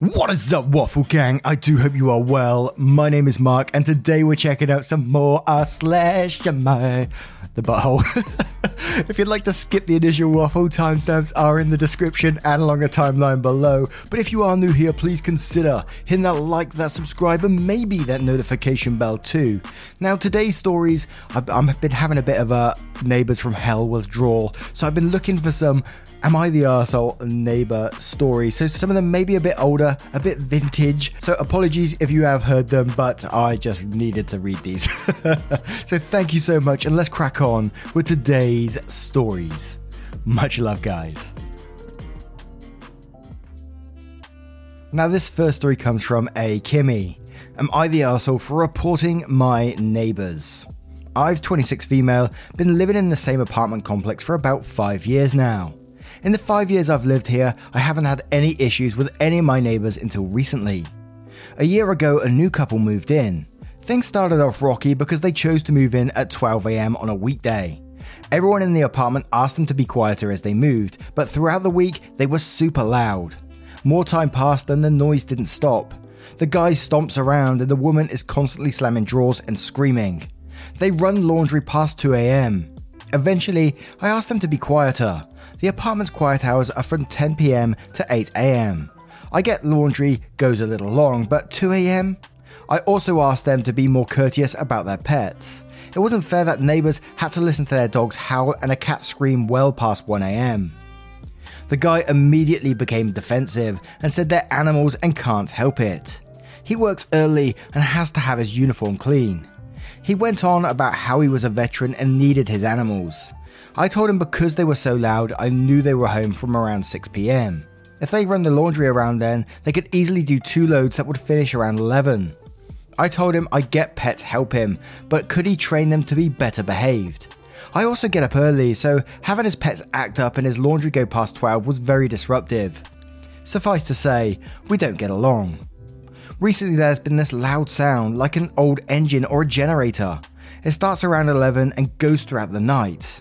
What is up, Waffle Gang? I do hope you are well. My name is Mark, and today we're checking out some more R slash my the butthole. if you'd like to skip the initial waffle, timestamps are in the description and along a timeline below. But if you are new here, please consider hitting that like, that subscribe, and maybe that notification bell too. Now, today's stories, I've, I've been having a bit of a neighbors from hell withdrawal, so I've been looking for some Am I the Arsehole neighbor story? So some of them may be a bit older, a bit vintage. So apologies if you have heard them, but I just needed to read these. so thank you so much, and let's crack on with today's stories. Much love, guys. Now, this first story comes from a Kimmy. Am I the arsehole for reporting my neighbours? I've 26 female, been living in the same apartment complex for about 5 years now. In the five years I've lived here, I haven't had any issues with any of my neighbours until recently. A year ago, a new couple moved in. Things started off rocky because they chose to move in at 12am on a weekday. Everyone in the apartment asked them to be quieter as they moved, but throughout the week, they were super loud. More time passed and the noise didn't stop. The guy stomps around and the woman is constantly slamming drawers and screaming. They run laundry past 2am. Eventually, I asked them to be quieter. The apartment's quiet hours are from 10 pm to 8 am. I get laundry goes a little long, but 2 am? I also asked them to be more courteous about their pets. It wasn't fair that neighbours had to listen to their dogs howl and a cat scream well past 1am. The guy immediately became defensive and said they're animals and can't help it. He works early and has to have his uniform clean. He went on about how he was a veteran and needed his animals. I told him because they were so loud, I knew they were home from around 6pm. If they run the laundry around then, they could easily do two loads that would finish around 11. I told him I get pets help him, but could he train them to be better behaved? I also get up early, so having his pets act up and his laundry go past 12 was very disruptive. Suffice to say, we don't get along. Recently, there's been this loud sound, like an old engine or a generator. It starts around 11 and goes throughout the night.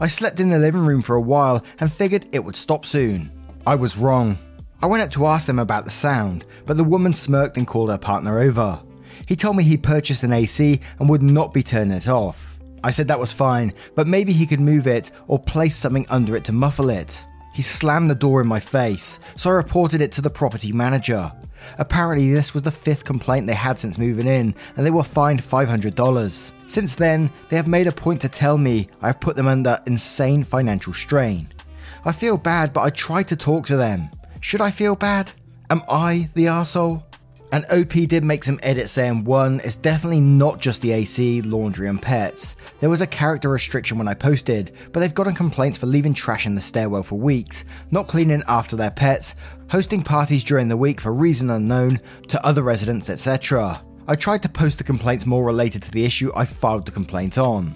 I slept in the living room for a while and figured it would stop soon. I was wrong. I went up to ask them about the sound, but the woman smirked and called her partner over. He told me he purchased an AC and would not be turning it off. I said that was fine, but maybe he could move it or place something under it to muffle it. He slammed the door in my face, so I reported it to the property manager. Apparently, this was the fifth complaint they had since moving in, and they were fined $500. Since then, they have made a point to tell me I have put them under insane financial strain. I feel bad, but I tried to talk to them. Should I feel bad? Am I the asshole? And OP did make some edits saying one, it's definitely not just the AC, laundry, and pets. There was a character restriction when I posted, but they've gotten complaints for leaving trash in the stairwell for weeks, not cleaning after their pets, hosting parties during the week for reason unknown to other residents, etc. I tried to post the complaints more related to the issue I filed the complaint on.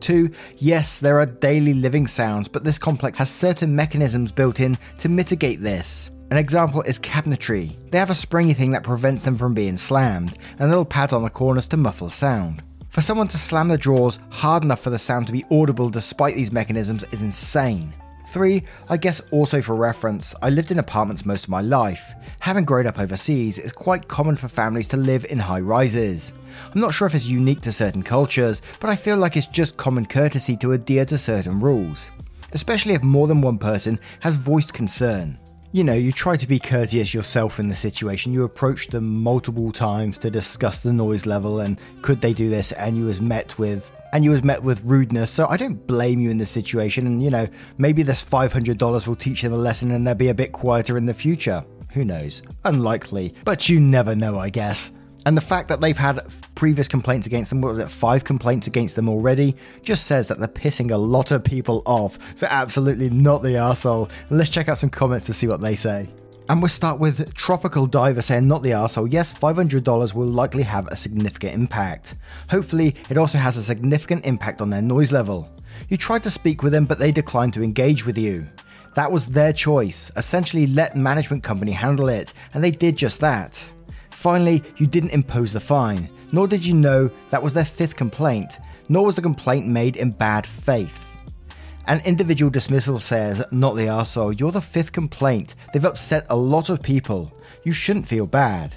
2. Yes, there are daily living sounds, but this complex has certain mechanisms built in to mitigate this. An example is cabinetry. They have a springy thing that prevents them from being slammed, and a little pads on the corners to muffle sound. For someone to slam the drawers hard enough for the sound to be audible despite these mechanisms is insane. 3. I guess also for reference, I lived in apartments most of my life. Having grown up overseas, it's quite common for families to live in high rises. I'm not sure if it's unique to certain cultures, but I feel like it's just common courtesy to adhere to certain rules, especially if more than one person has voiced concern. You know, you try to be courteous yourself in the situation. You approach them multiple times to discuss the noise level and could they do this, and you was met with and you was met with rudeness. So I don't blame you in this situation. And you know, maybe this $500 will teach them a lesson and they'll be a bit quieter in the future. Who knows? Unlikely, but you never know, I guess. And the fact that they've had previous complaints against them, what was it, five complaints against them already, just says that they're pissing a lot of people off. So, absolutely not the arsehole. Let's check out some comments to see what they say. And we'll start with Tropical Diver saying, not the arsehole. Yes, $500 will likely have a significant impact. Hopefully, it also has a significant impact on their noise level. You tried to speak with them, but they declined to engage with you. That was their choice. Essentially, let management company handle it, and they did just that. Finally, you didn't impose the fine, nor did you know that was their fifth complaint, nor was the complaint made in bad faith. An individual dismissal says, Not the arsehole, you're the fifth complaint. They've upset a lot of people. You shouldn't feel bad.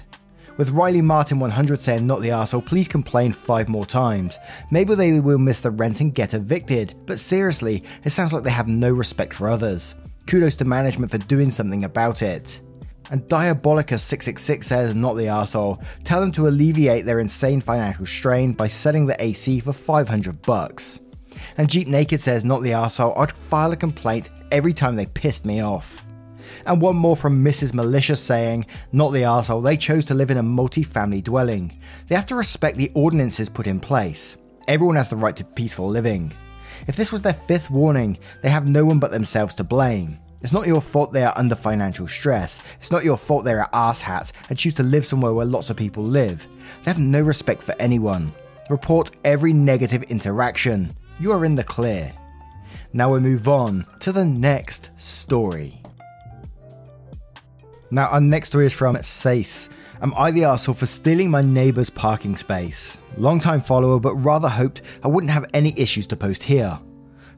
With Riley Martin 100 saying, Not the arsehole, please complain five more times. Maybe they will miss the rent and get evicted, but seriously, it sounds like they have no respect for others. Kudos to management for doing something about it. And Diabolica666 says, not the arsehole, tell them to alleviate their insane financial strain by selling the AC for 500 bucks. And Jeep Naked says, not the arsehole, I'd file a complaint every time they pissed me off. And one more from Mrs. Malicious saying, not the arsehole, they chose to live in a multi-family dwelling. They have to respect the ordinances put in place. Everyone has the right to peaceful living. If this was their fifth warning, they have no one but themselves to blame. It's not your fault they are under financial stress. It's not your fault they are asshats and choose to live somewhere where lots of people live. They have no respect for anyone. Report every negative interaction. You are in the clear. Now we move on to the next story. Now, our next story is from Sace. Am I the asshole for stealing my neighbour's parking space? Long time follower, but rather hoped I wouldn't have any issues to post here.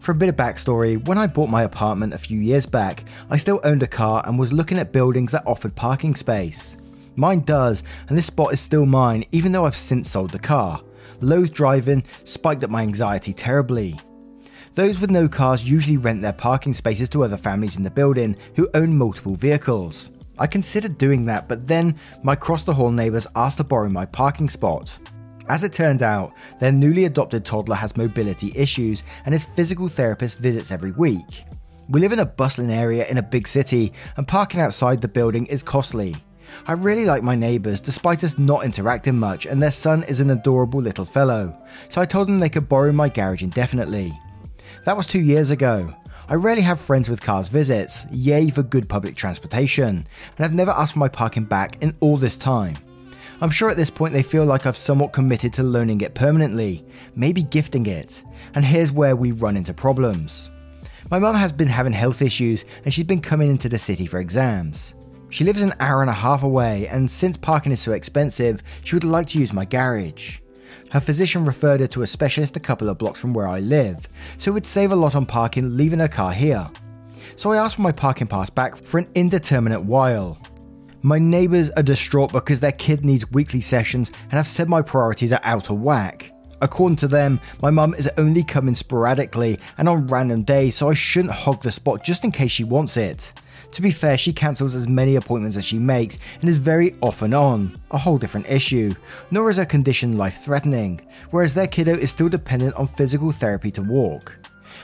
For a bit of backstory, when I bought my apartment a few years back, I still owned a car and was looking at buildings that offered parking space. Mine does, and this spot is still mine, even though I've since sold the car. Loath driving spiked up my anxiety terribly. Those with no cars usually rent their parking spaces to other families in the building who own multiple vehicles. I considered doing that, but then my cross the hall neighbours asked to borrow my parking spot. As it turned out, their newly adopted toddler has mobility issues and his physical therapist visits every week. We live in a bustling area in a big city, and parking outside the building is costly. I really like my neighbours despite us not interacting much, and their son is an adorable little fellow, so I told them they could borrow my garage indefinitely. That was two years ago. I rarely have friends with cars visits, yay for good public transportation, and I've never asked for my parking back in all this time. I'm sure at this point they feel like I've somewhat committed to loaning it permanently, maybe gifting it, and here's where we run into problems. My mum has been having health issues and she's been coming into the city for exams. She lives an hour and a half away, and since parking is so expensive, she would like to use my garage. Her physician referred her to a specialist a couple of blocks from where I live, so it would save a lot on parking leaving her car here. So I asked for my parking pass back for an indeterminate while. My neighbours are distraught because their kid needs weekly sessions and have said my priorities are out of whack. According to them, my mum is only coming sporadically and on random days, so I shouldn't hog the spot just in case she wants it. To be fair, she cancels as many appointments as she makes and is very off and on, a whole different issue. Nor is her condition life threatening, whereas their kiddo is still dependent on physical therapy to walk.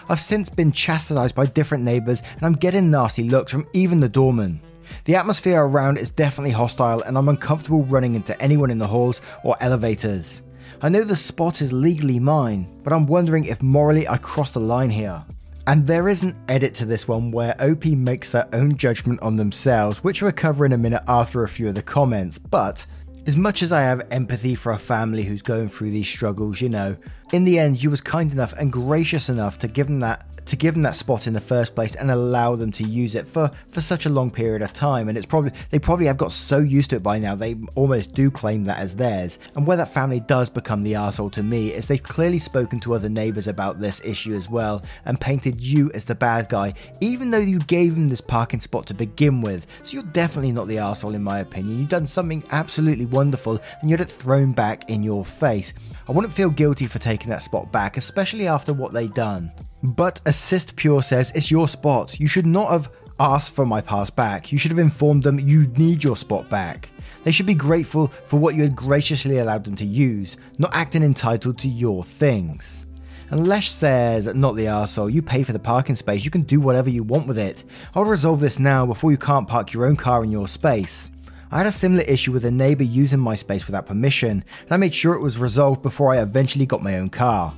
I've since been chastised by different neighbours and I'm getting nasty looks from even the doorman. The atmosphere around is definitely hostile, and I'm uncomfortable running into anyone in the halls or elevators. I know the spot is legally mine, but I'm wondering if morally I crossed the line here. And there is an edit to this one where OP makes their own judgment on themselves, which we'll cover in a minute after a few of the comments. But as much as I have empathy for a family who's going through these struggles, you know, in the end, you was kind enough and gracious enough to give them that to give them that spot in the first place and allow them to use it for for such a long period of time. And it's probably they probably have got so used to it by now they almost do claim that as theirs. And where that family does become the asshole to me is they've clearly spoken to other neighbors about this issue as well and painted you as the bad guy even though you gave them this parking spot to begin with. So you're definitely not the asshole in my opinion. You've done something absolutely wonderful and you had it thrown back in your face. I wouldn't feel guilty for taking that spot back especially after what they done but Assist Pure says it's your spot. You should not have asked for my pass back. You should have informed them you need your spot back. They should be grateful for what you had graciously allowed them to use, not acting entitled to your things. And Lesh says, not the arsehole, you pay for the parking space, you can do whatever you want with it. I'll resolve this now before you can't park your own car in your space. I had a similar issue with a neighbour using my space without permission, and I made sure it was resolved before I eventually got my own car.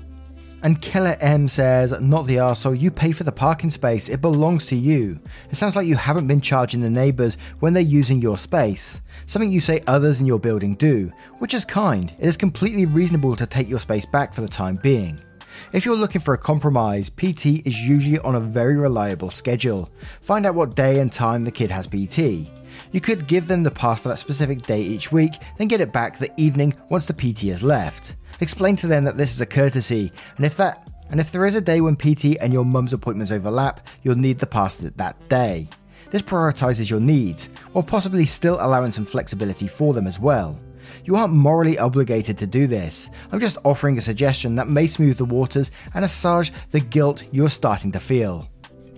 And Killer M says, Not the arsehole, you pay for the parking space, it belongs to you. It sounds like you haven't been charging the neighbours when they're using your space. Something you say others in your building do, which is kind. It is completely reasonable to take your space back for the time being. If you're looking for a compromise, PT is usually on a very reliable schedule. Find out what day and time the kid has PT. You could give them the pass for that specific day each week, then get it back the evening once the PT has left. Explain to them that this is a courtesy, and if that and if there is a day when PT and your mum's appointments overlap, you'll need the pass that day. This prioritizes your needs, while possibly still allowing some flexibility for them as well. You aren't morally obligated to do this. I'm just offering a suggestion that may smooth the waters and assuage the guilt you're starting to feel.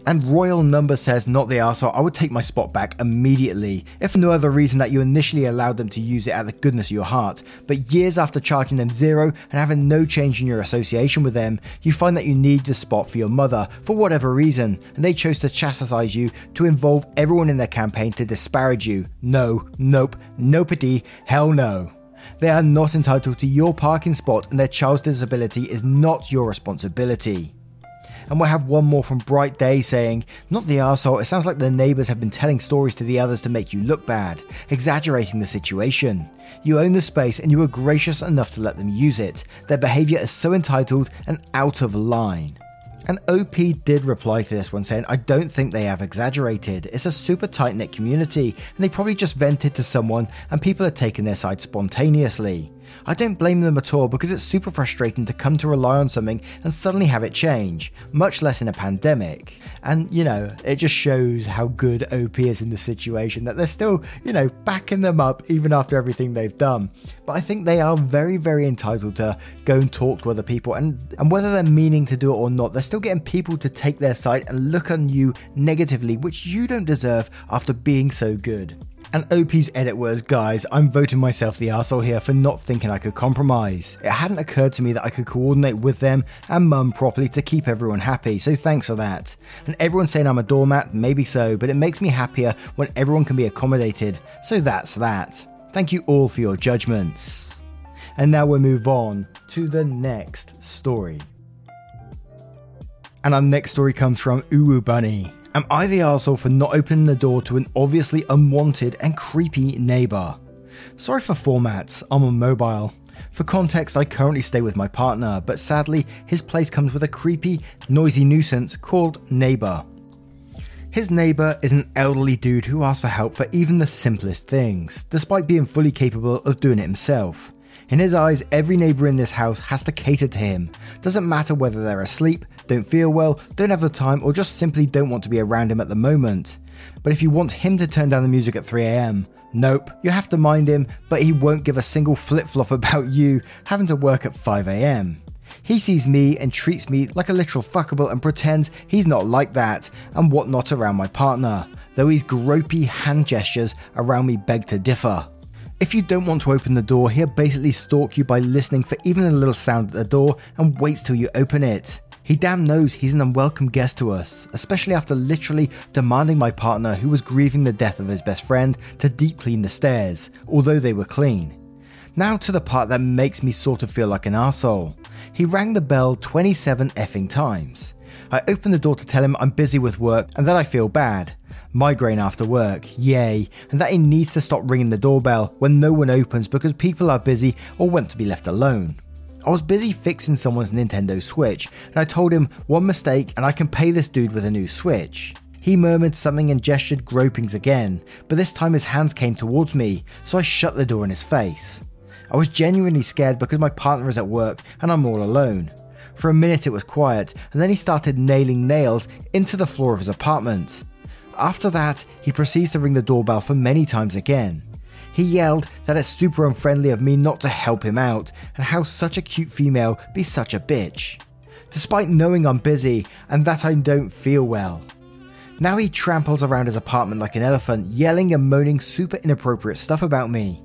And Royal Number says, not the arsehole, I would take my spot back immediately, if for no other reason that you initially allowed them to use it out of the goodness of your heart. But years after charging them zero and having no change in your association with them, you find that you need the spot for your mother, for whatever reason, and they chose to chastise you to involve everyone in their campaign to disparage you. No, nope, nopity, hell no. They are not entitled to your parking spot, and their child's disability is not your responsibility. And we'll have one more from Bright Day saying, Not the arsehole, it sounds like the neighbours have been telling stories to the others to make you look bad, exaggerating the situation. You own the space and you were gracious enough to let them use it. Their behaviour is so entitled and out of line. And OP did reply to this one saying, I don't think they have exaggerated. It's a super tight knit community, and they probably just vented to someone, and people are taking their side spontaneously. I don't blame them at all because it's super frustrating to come to rely on something and suddenly have it change, much less in a pandemic. And, you know, it just shows how good OP is in the situation that they're still, you know, backing them up even after everything they've done. But I think they are very, very entitled to go and talk to other people. And, and whether they're meaning to do it or not, they're still getting people to take their side and look on you negatively, which you don't deserve after being so good. And OP's edit was, guys, I'm voting myself the asshole here for not thinking I could compromise. It hadn't occurred to me that I could coordinate with them and mum properly to keep everyone happy, so thanks for that. And everyone saying I'm a doormat, maybe so, but it makes me happier when everyone can be accommodated, so that's that. Thank you all for your judgments. And now we'll move on to the next story. And our next story comes from Uwu Bunny. Am I the asshole for not opening the door to an obviously unwanted and creepy neighbour? Sorry for formats, I'm on mobile. For context, I currently stay with my partner, but sadly, his place comes with a creepy, noisy nuisance called Neighbour. His neighbour is an elderly dude who asks for help for even the simplest things, despite being fully capable of doing it himself. In his eyes, every neighbour in this house has to cater to him. Doesn't matter whether they're asleep, don't feel well, don't have the time, or just simply don't want to be around him at the moment. But if you want him to turn down the music at 3am, nope, you have to mind him, but he won't give a single flip flop about you having to work at 5am. He sees me and treats me like a literal fuckable and pretends he's not like that and whatnot around my partner, though his gropey hand gestures around me beg to differ. If you don't want to open the door, he'll basically stalk you by listening for even a little sound at the door and waits till you open it. He damn knows he's an unwelcome guest to us, especially after literally demanding my partner, who was grieving the death of his best friend, to deep clean the stairs, although they were clean. Now to the part that makes me sort of feel like an asshole. He rang the bell 27 effing times. I open the door to tell him I'm busy with work and that I feel bad. Migraine after work, yay, and that he needs to stop ringing the doorbell when no one opens because people are busy or want to be left alone. I was busy fixing someone's Nintendo Switch, and I told him one mistake and I can pay this dude with a new Switch. He murmured something and gestured gropings again, but this time his hands came towards me, so I shut the door in his face. I was genuinely scared because my partner is at work and I'm all alone. For a minute it was quiet, and then he started nailing nails into the floor of his apartment. After that, he proceeds to ring the doorbell for many times again. He yelled that it's super unfriendly of me not to help him out, and how such a cute female be such a bitch. Despite knowing I'm busy and that I don't feel well. Now he tramples around his apartment like an elephant, yelling and moaning super inappropriate stuff about me.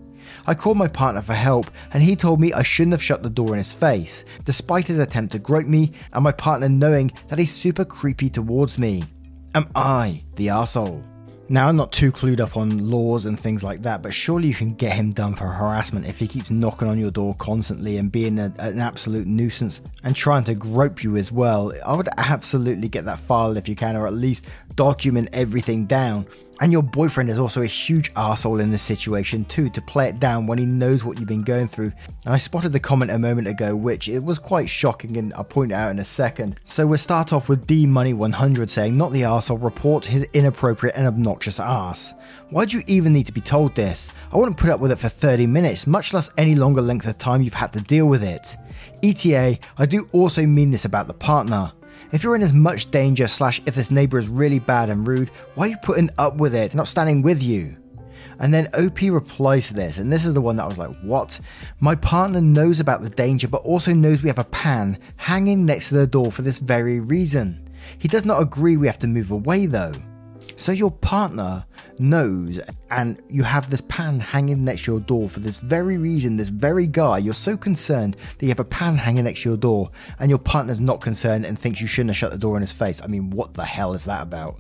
I called my partner for help, and he told me I shouldn't have shut the door in his face, despite his attempt to grope me, and my partner knowing that he's super creepy towards me. Am I the asshole? Now, I'm not too clued up on laws and things like that, but surely you can get him done for harassment if he keeps knocking on your door constantly and being a, an absolute nuisance and trying to grope you as well. I would absolutely get that file if you can, or at least document everything down. And your boyfriend is also a huge asshole in this situation too, to play it down when he knows what you've been going through. And I spotted the comment a moment ago, which it was quite shocking, and I'll point out in a second. So we'll start off with D Money 100 saying, "Not the asshole, report his inappropriate and obnoxious ass." Why do you even need to be told this? I wouldn't put up with it for 30 minutes, much less any longer length of time you've had to deal with it. ETA, I do also mean this about the partner. If you're in as much danger, slash, if this neighbor is really bad and rude, why are you putting up with it, not standing with you? And then OP replies to this, and this is the one that I was like, what? My partner knows about the danger, but also knows we have a pan hanging next to the door for this very reason. He does not agree we have to move away though. So your partner knows, and you have this pan hanging next to your door for this very reason, this very guy. You're so concerned that you have a pan hanging next to your door, and your partner's not concerned and thinks you shouldn't have shut the door in his face. I mean, what the hell is that about?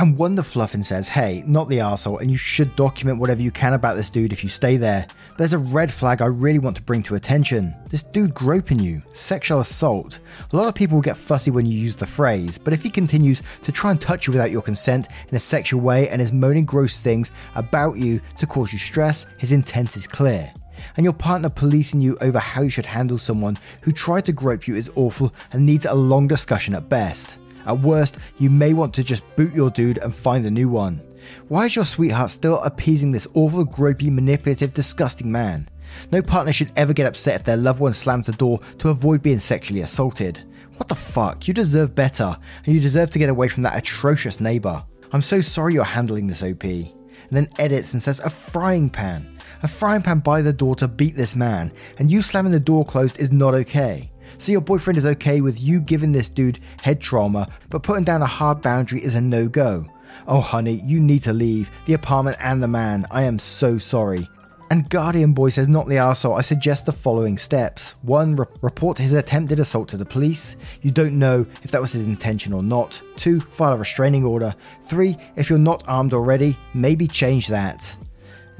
And Wonder Fluffin says, hey, not the arsehole, and you should document whatever you can about this dude if you stay there. There's a red flag I really want to bring to attention. This dude groping you, sexual assault. A lot of people get fussy when you use the phrase, but if he continues to try and touch you without your consent in a sexual way and is moaning gross things about you to cause you stress, his intent is clear and your partner policing you over how you should handle someone who tried to grope you is awful and needs a long discussion at best. At worst, you may want to just boot your dude and find a new one. Why is your sweetheart still appeasing this awful, gropey, manipulative, disgusting man? No partner should ever get upset if their loved one slams the door to avoid being sexually assaulted. What the fuck? You deserve better, and you deserve to get away from that atrocious neighbor. I'm so sorry you're handling this OP. And then edits and says a frying pan. A frying pan by the door to beat this man, and you slamming the door closed is not okay. So your boyfriend is okay with you giving this dude head trauma, but putting down a hard boundary is a no go. Oh, honey, you need to leave the apartment and the man. I am so sorry. And Guardian Boy says, not the arsehole, I suggest the following steps. 1. Re- report his attempted assault to the police. You don't know if that was his intention or not. 2. File a restraining order. 3. If you're not armed already, maybe change that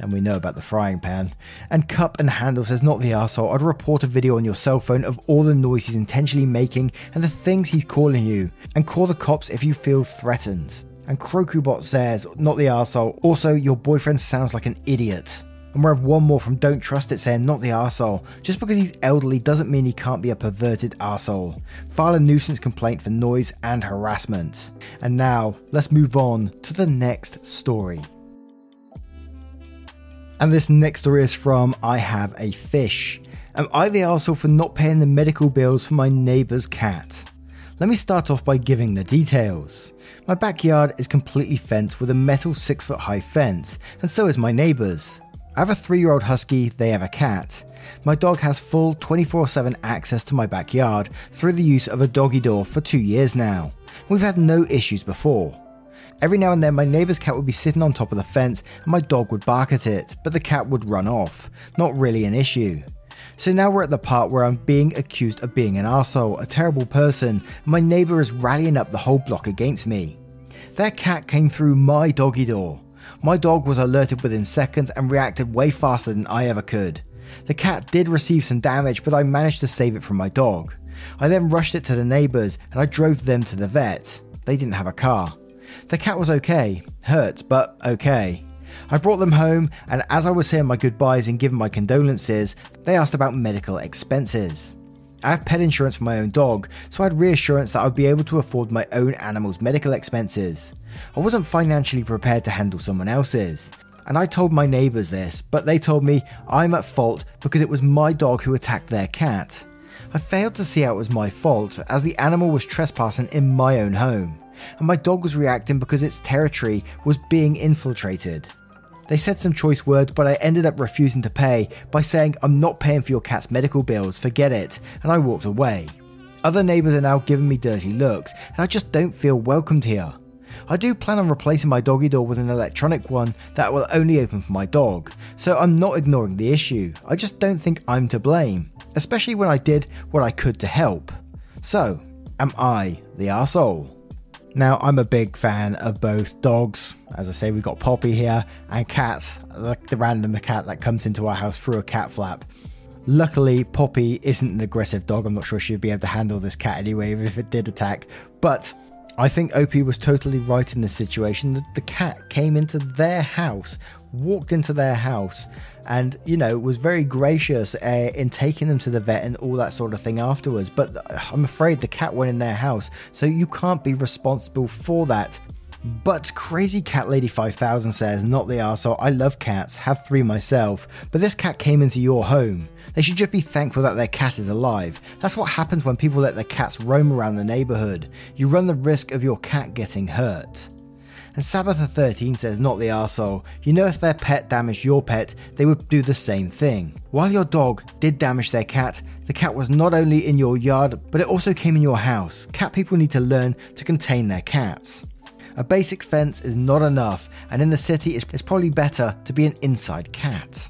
and we know about the frying pan. And Cup and Handle says, Not the arsehole, I'd report a video on your cell phone of all the noise he's intentionally making and the things he's calling you, and call the cops if you feel threatened. And Crocubot says, Not the arsehole, also, your boyfriend sounds like an idiot. And we have one more from Don't Trust It saying, Not the arsehole. Just because he's elderly doesn't mean he can't be a perverted arsehole. File a nuisance complaint for noise and harassment. And now, let's move on to the next story. And this next story is from I Have a Fish. Am I the arsehole for not paying the medical bills for my neighbour's cat? Let me start off by giving the details. My backyard is completely fenced with a metal 6 foot high fence, and so is my neighbour's. I have a 3 year old husky, they have a cat. My dog has full 24 7 access to my backyard through the use of a doggy door for two years now. We've had no issues before. Every now and then, my neighbour's cat would be sitting on top of the fence and my dog would bark at it, but the cat would run off. Not really an issue. So now we're at the part where I'm being accused of being an arsehole, a terrible person, and my neighbour is rallying up the whole block against me. That cat came through my doggy door. My dog was alerted within seconds and reacted way faster than I ever could. The cat did receive some damage, but I managed to save it from my dog. I then rushed it to the neighbours and I drove them to the vet. They didn't have a car. The cat was okay, hurt, but okay. I brought them home, and as I was saying my goodbyes and giving my condolences, they asked about medical expenses. I have pet insurance for my own dog, so I had reassurance that I would be able to afford my own animal's medical expenses. I wasn't financially prepared to handle someone else's. And I told my neighbours this, but they told me I'm at fault because it was my dog who attacked their cat. I failed to see how it was my fault, as the animal was trespassing in my own home and my dog was reacting because its territory was being infiltrated. They said some choice words, but I ended up refusing to pay by saying, I'm not paying for your cat's medical bills, forget it, and I walked away. Other neighbours are now giving me dirty looks, and I just don't feel welcomed here. I do plan on replacing my doggy door with an electronic one that will only open for my dog, so I'm not ignoring the issue. I just don't think I'm to blame, especially when I did what I could to help. So, am I the asshole? Now, I'm a big fan of both dogs. As I say, we've got Poppy here, and cats, like the random cat that comes into our house through a cat flap. Luckily, Poppy isn't an aggressive dog. I'm not sure she'd be able to handle this cat anyway, even if it did attack. But I think OP was totally right in this situation. That the cat came into their house, walked into their house, and you know was very gracious uh, in taking them to the vet and all that sort of thing afterwards but i'm afraid the cat went in their house so you can't be responsible for that but Crazy Cat Lady 5000 says, Not the arsehole, I love cats, have three myself, but this cat came into your home. They should just be thankful that their cat is alive. That's what happens when people let their cats roam around the neighbourhood. You run the risk of your cat getting hurt. And Sabbatha13 says, not the arsehole. You know, if their pet damaged your pet, they would do the same thing. While your dog did damage their cat, the cat was not only in your yard, but it also came in your house. Cat people need to learn to contain their cats. A basic fence is not enough, and in the city, it's probably better to be an inside cat.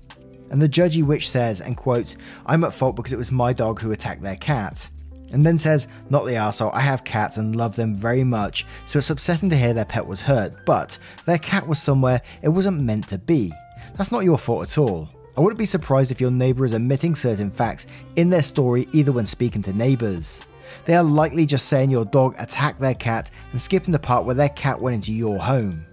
And the judgy witch says, and quotes, I'm at fault because it was my dog who attacked their cat and then says, Not the arsehole, I have cats and love them very much, so it's upsetting to hear their pet was hurt, but their cat was somewhere it wasn't meant to be. That's not your fault at all. I wouldn't be surprised if your neighbour is omitting certain facts in their story either when speaking to neighbours. They are likely just saying your dog attacked their cat and skipping the part where their cat went into your home.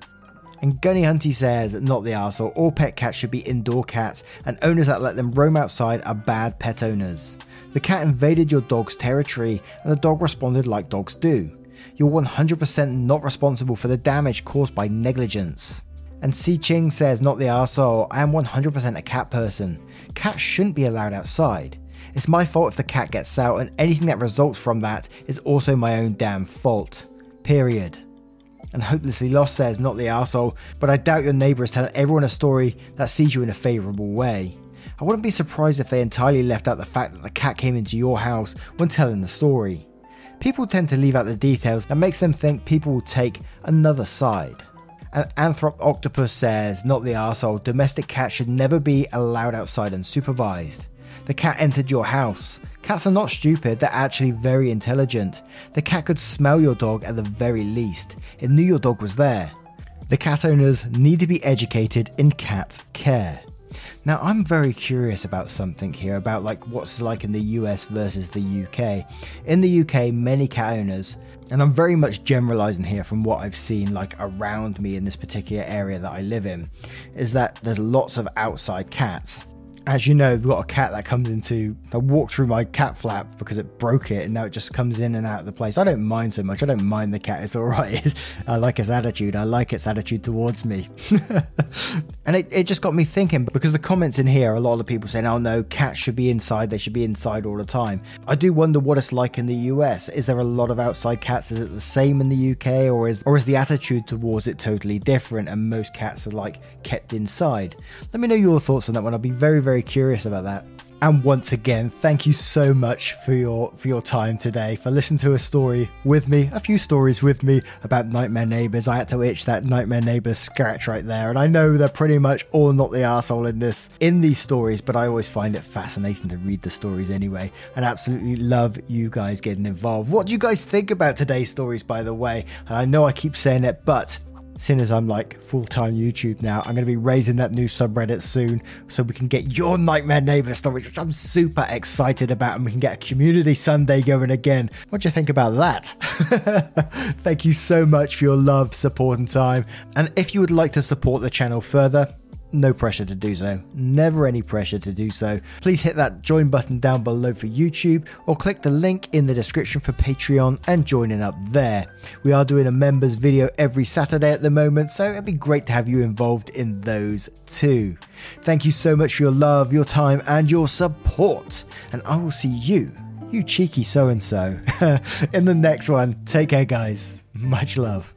And Gunny Hunty says, not the arsehole, all pet cats should be indoor cats, and owners that let them roam outside are bad pet owners. The cat invaded your dog's territory, and the dog responded like dogs do. You're 100% not responsible for the damage caused by negligence. And Si Ching says, Not the arsehole, I am 100% a cat person. Cats shouldn't be allowed outside. It's my fault if the cat gets out, and anything that results from that is also my own damn fault. Period. And Hopelessly Lost says, Not the arsehole, but I doubt your neighbour is telling everyone a story that sees you in a favourable way. I wouldn't be surprised if they entirely left out the fact that the cat came into your house when telling the story. People tend to leave out the details that makes them think people will take another side. And Anthrop Octopus says, not the arsehole, domestic cats should never be allowed outside unsupervised. The cat entered your house. Cats are not stupid, they're actually very intelligent. The cat could smell your dog at the very least. It knew your dog was there. The cat owners need to be educated in cat care. Now, I'm very curious about something here about like what's like in the US versus the UK. In the UK, many cat owners, and I'm very much generalizing here from what I've seen like around me in this particular area that I live in, is that there's lots of outside cats as you know, we've got a cat that comes into. I walked through my cat flap because it broke it, and now it just comes in and out of the place. I don't mind so much. I don't mind the cat. It's all right. I like its attitude. I like its attitude towards me. and it, it just got me thinking because the comments in here, a lot of the people saying, "Oh no, cats should be inside. They should be inside all the time." I do wonder what it's like in the US. Is there a lot of outside cats? Is it the same in the UK, or is or is the attitude towards it totally different? And most cats are like kept inside. Let me know your thoughts on that one. I'll be very very very curious about that. And once again, thank you so much for your for your time today, for listening to a story with me, a few stories with me about Nightmare Neighbors. I had to itch that Nightmare Neighbors scratch right there, and I know they're pretty much all not the asshole in this in these stories, but I always find it fascinating to read the stories anyway, and absolutely love you guys getting involved. What do you guys think about today's stories, by the way? And I know I keep saying it, but seeing as I'm like full time YouTube now, I'm going to be raising that new subreddit soon so we can get your Nightmare Neighbor stories, which I'm super excited about, and we can get a community Sunday going again. What do you think about that? Thank you so much for your love, support, and time. And if you would like to support the channel further, no pressure to do so. Never any pressure to do so. Please hit that join button down below for YouTube or click the link in the description for Patreon and joining up there. We are doing a members video every Saturday at the moment, so it'd be great to have you involved in those too. Thank you so much for your love, your time, and your support. And I will see you, you cheeky so and so, in the next one. Take care, guys. Much love.